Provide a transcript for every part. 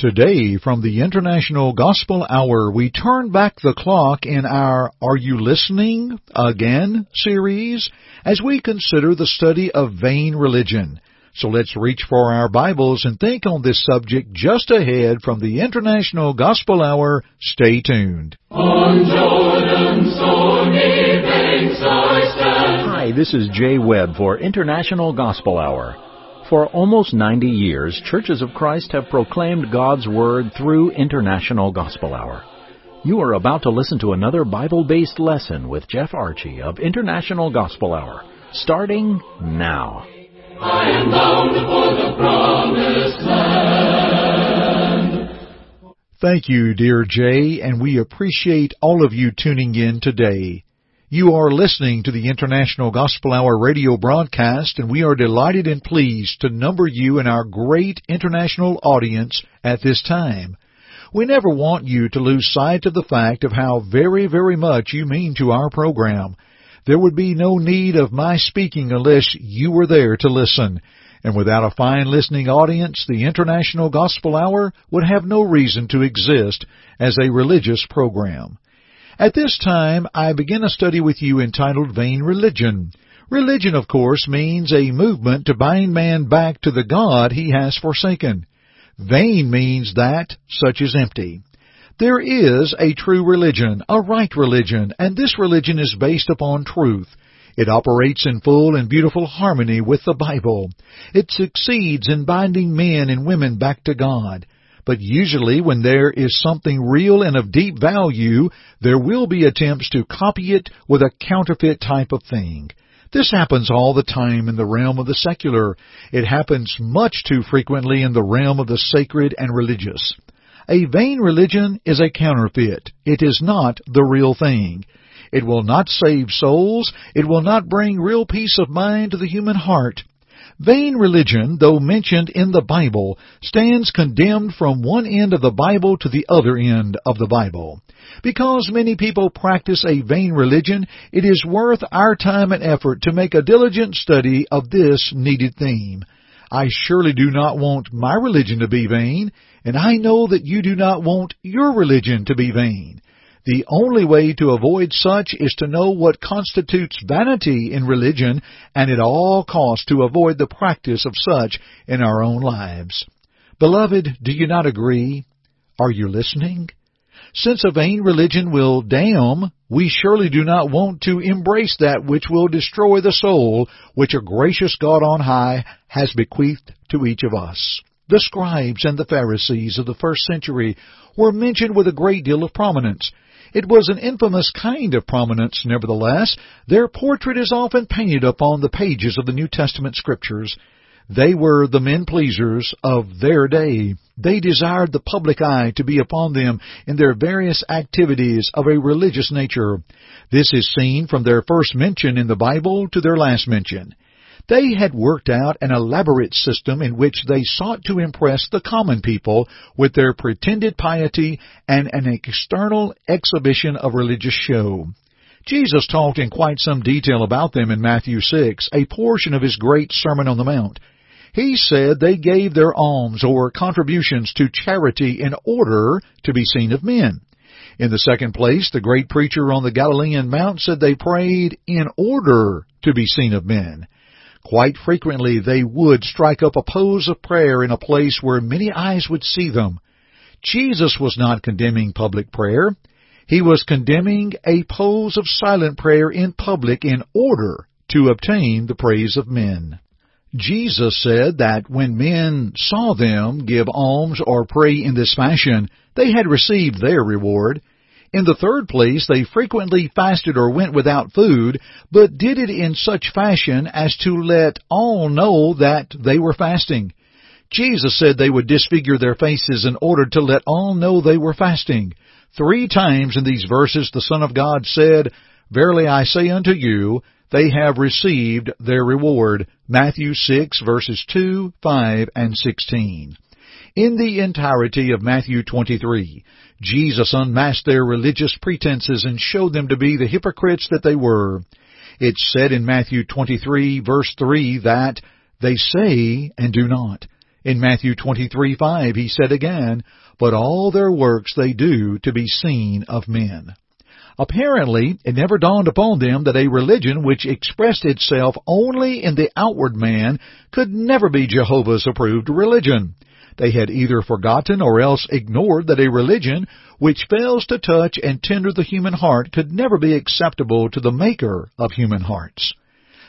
Today, from the International Gospel Hour, we turn back the clock in our Are You Listening Again series as we consider the study of vain religion. So let's reach for our Bibles and think on this subject just ahead from the International Gospel Hour. Stay tuned. On Jordan's stormy banks I stand. Hi, this is Jay Webb for International Gospel Hour. For almost 90 years, Churches of Christ have proclaimed God's Word through International Gospel Hour. You are about to listen to another Bible based lesson with Jeff Archie of International Gospel Hour, starting now. I am bound for the promised land. Thank you, dear Jay, and we appreciate all of you tuning in today. You are listening to the International Gospel Hour radio broadcast, and we are delighted and pleased to number you in our great international audience at this time. We never want you to lose sight of the fact of how very, very much you mean to our program. There would be no need of my speaking unless you were there to listen. And without a fine listening audience, the International Gospel Hour would have no reason to exist as a religious program. At this time, I begin a study with you entitled Vain Religion. Religion, of course, means a movement to bind man back to the God he has forsaken. Vain means that such is empty. There is a true religion, a right religion, and this religion is based upon truth. It operates in full and beautiful harmony with the Bible. It succeeds in binding men and women back to God. But usually when there is something real and of deep value, there will be attempts to copy it with a counterfeit type of thing. This happens all the time in the realm of the secular. It happens much too frequently in the realm of the sacred and religious. A vain religion is a counterfeit. It is not the real thing. It will not save souls. It will not bring real peace of mind to the human heart. Vain religion, though mentioned in the Bible, stands condemned from one end of the Bible to the other end of the Bible. Because many people practice a vain religion, it is worth our time and effort to make a diligent study of this needed theme. I surely do not want my religion to be vain, and I know that you do not want your religion to be vain. The only way to avoid such is to know what constitutes vanity in religion and at all costs to avoid the practice of such in our own lives. Beloved, do you not agree? Are you listening? Since a vain religion will damn, we surely do not want to embrace that which will destroy the soul which a gracious God on high has bequeathed to each of us. The scribes and the Pharisees of the first century were mentioned with a great deal of prominence. It was an infamous kind of prominence, nevertheless. Their portrait is often painted upon the pages of the New Testament scriptures. They were the men pleasers of their day. They desired the public eye to be upon them in their various activities of a religious nature. This is seen from their first mention in the Bible to their last mention. They had worked out an elaborate system in which they sought to impress the common people with their pretended piety and an external exhibition of religious show. Jesus talked in quite some detail about them in Matthew 6, a portion of his great Sermon on the Mount. He said they gave their alms or contributions to charity in order to be seen of men. In the second place, the great preacher on the Galilean Mount said they prayed in order to be seen of men. Quite frequently they would strike up a pose of prayer in a place where many eyes would see them. Jesus was not condemning public prayer. He was condemning a pose of silent prayer in public in order to obtain the praise of men. Jesus said that when men saw them give alms or pray in this fashion, they had received their reward. In the third place, they frequently fasted or went without food, but did it in such fashion as to let all know that they were fasting. Jesus said they would disfigure their faces in order to let all know they were fasting. Three times in these verses the Son of God said, Verily I say unto you, they have received their reward. Matthew 6 verses 2, 5, and 16. In the entirety of Matthew 23, Jesus unmasked their religious pretenses and showed them to be the hypocrites that they were. It's said in Matthew 23 verse 3 that they say and do not. In Matthew 23:5 he said again, "But all their works they do to be seen of men." Apparently, it never dawned upon them that a religion which expressed itself only in the outward man could never be Jehovah's approved religion. They had either forgotten or else ignored that a religion which fails to touch and tender the human heart could never be acceptable to the Maker of human hearts.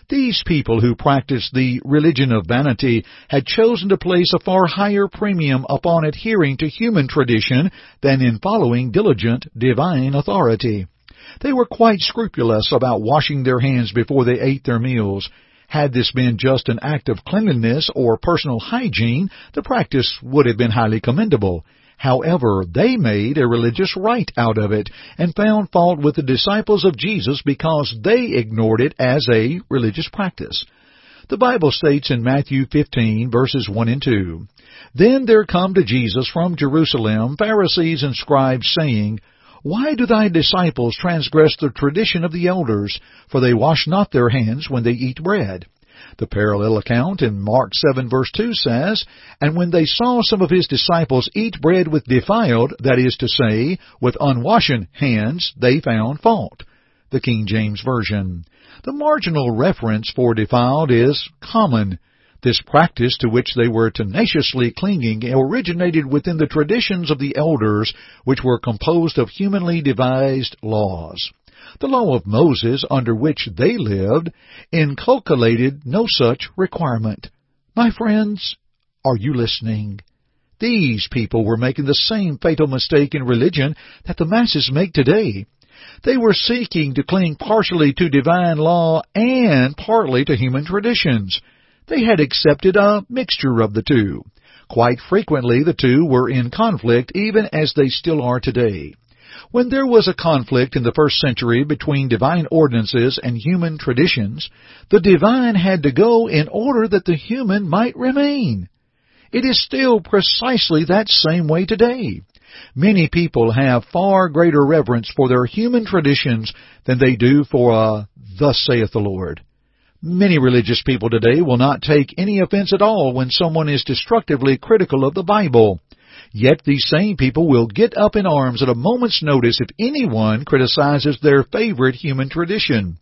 These people who practiced the religion of vanity had chosen to place a far higher premium upon adhering to human tradition than in following diligent divine authority. They were quite scrupulous about washing their hands before they ate their meals. Had this been just an act of cleanliness or personal hygiene, the practice would have been highly commendable. However, they made a religious rite out of it and found fault with the disciples of Jesus because they ignored it as a religious practice. The Bible states in Matthew 15 verses 1 and 2, Then there come to Jesus from Jerusalem Pharisees and scribes saying, why do thy disciples transgress the tradition of the elders? For they wash not their hands when they eat bread. The parallel account in Mark 7 verse 2 says, And when they saw some of his disciples eat bread with defiled, that is to say, with unwashen hands, they found fault. The King James Version. The marginal reference for defiled is common. This practice to which they were tenaciously clinging originated within the traditions of the elders, which were composed of humanly devised laws. The law of Moses, under which they lived, inculcated no such requirement. My friends, are you listening? These people were making the same fatal mistake in religion that the masses make today. They were seeking to cling partially to divine law and partly to human traditions. They had accepted a mixture of the two. Quite frequently the two were in conflict even as they still are today. When there was a conflict in the first century between divine ordinances and human traditions, the divine had to go in order that the human might remain. It is still precisely that same way today. Many people have far greater reverence for their human traditions than they do for a Thus saith the Lord. Many religious people today will not take any offense at all when someone is destructively critical of the Bible. Yet these same people will get up in arms at a moment's notice if anyone criticizes their favorite human tradition.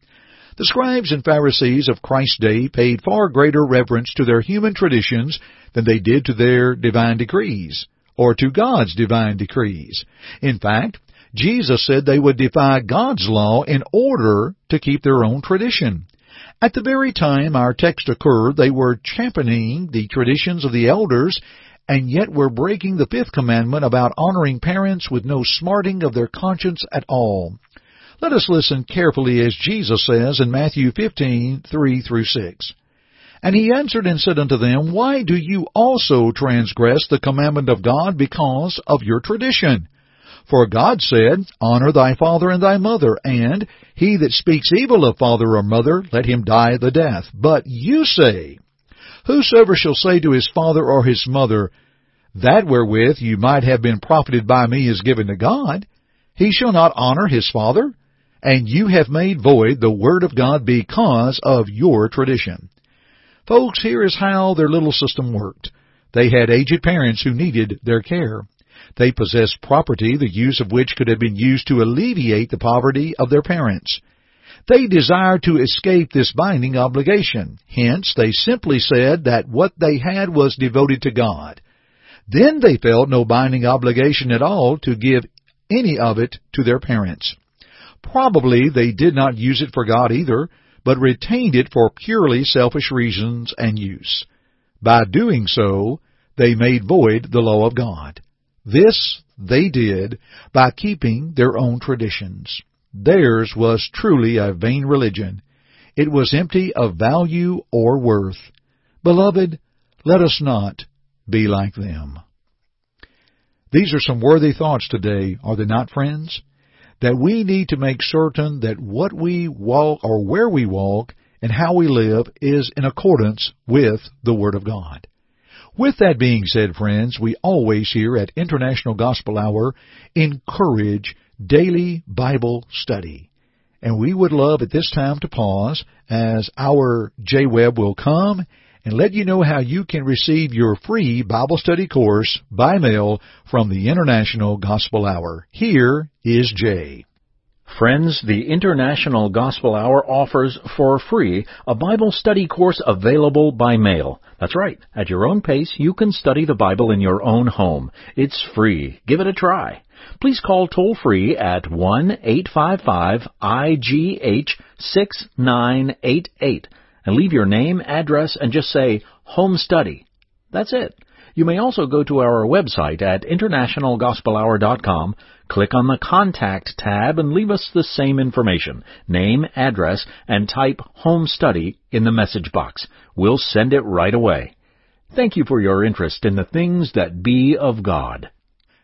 The scribes and Pharisees of Christ's day paid far greater reverence to their human traditions than they did to their divine decrees, or to God's divine decrees. In fact, Jesus said they would defy God's law in order to keep their own tradition. At the very time our text occurred, they were championing the traditions of the elders, and yet were breaking the fifth commandment about honoring parents with no smarting of their conscience at all. Let us listen carefully as Jesus says in Matthew 15:3 through 6. And he answered and said unto them, Why do you also transgress the commandment of God because of your tradition? For God said, Honor thy father and thy mother, and he that speaks evil of father or mother, let him die the death. But you say, Whosoever shall say to his father or his mother, That wherewith you might have been profited by me is given to God, he shall not honor his father, and you have made void the word of God because of your tradition. Folks, here is how their little system worked. They had aged parents who needed their care. They possessed property, the use of which could have been used to alleviate the poverty of their parents. They desired to escape this binding obligation. Hence, they simply said that what they had was devoted to God. Then they felt no binding obligation at all to give any of it to their parents. Probably they did not use it for God either, but retained it for purely selfish reasons and use. By doing so, they made void the law of God. This they did by keeping their own traditions. Theirs was truly a vain religion. It was empty of value or worth. Beloved, let us not be like them. These are some worthy thoughts today, are they not, friends? That we need to make certain that what we walk or where we walk and how we live is in accordance with the Word of God. With that being said, friends, we always here at International Gospel Hour encourage daily Bible study. And we would love at this time to pause as our Jay Webb will come and let you know how you can receive your free Bible study course by mail from the International Gospel Hour. Here is Jay. Friends, the International Gospel Hour offers for free a Bible study course available by mail. That's right. At your own pace, you can study the Bible in your own home. It's free. Give it a try. Please call toll free at 1-855-IGH-6988 and leave your name, address, and just say home study. That's it. You may also go to our website at internationalgospelhour.com, click on the Contact tab, and leave us the same information name, address, and type Home Study in the message box. We'll send it right away. Thank you for your interest in the things that be of God.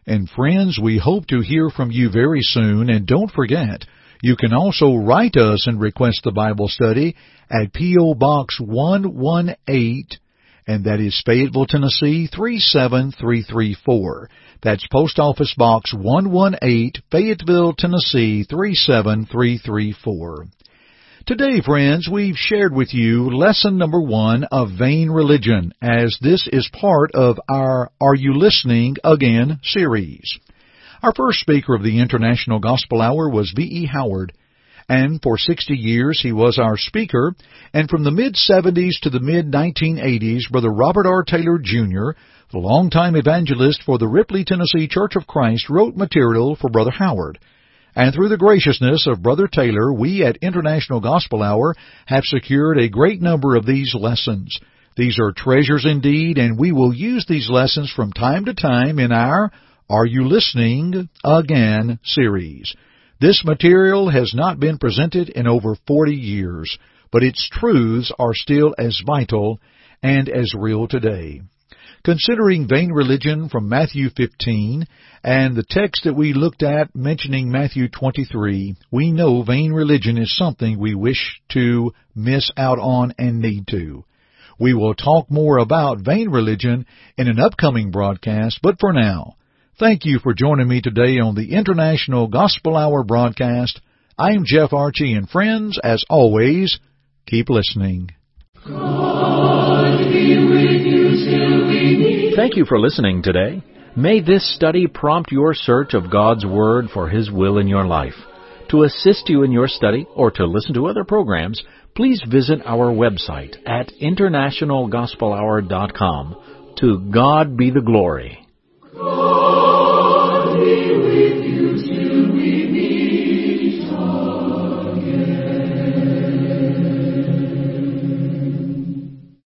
And friends, we hope to hear from you very soon, and don't forget, you can also write us and request the Bible study at P.O. Box 118 and that is Fayetteville, Tennessee 37334. That's Post Office Box 118, Fayetteville, Tennessee 37334. Today, friends, we've shared with you lesson number one of Vain Religion, as this is part of our Are You Listening Again series. Our first speaker of the International Gospel Hour was V.E. Howard and for 60 years he was our speaker, and from the mid-70s to the mid-1980s, Brother Robert R. Taylor, Jr., the longtime evangelist for the Ripley, Tennessee Church of Christ, wrote material for Brother Howard. And through the graciousness of Brother Taylor, we at International Gospel Hour have secured a great number of these lessons. These are treasures indeed, and we will use these lessons from time to time in our Are You Listening Again series. This material has not been presented in over 40 years, but its truths are still as vital and as real today. Considering vain religion from Matthew 15 and the text that we looked at mentioning Matthew 23, we know vain religion is something we wish to miss out on and need to. We will talk more about vain religion in an upcoming broadcast, but for now, Thank you for joining me today on the International Gospel Hour broadcast. I'm Jeff Archie, and friends, as always, keep listening. You Thank you for listening today. May this study prompt your search of God's Word for His will in your life. To assist you in your study or to listen to other programs, please visit our website at internationalgospelhour.com. To God be the glory. Oh.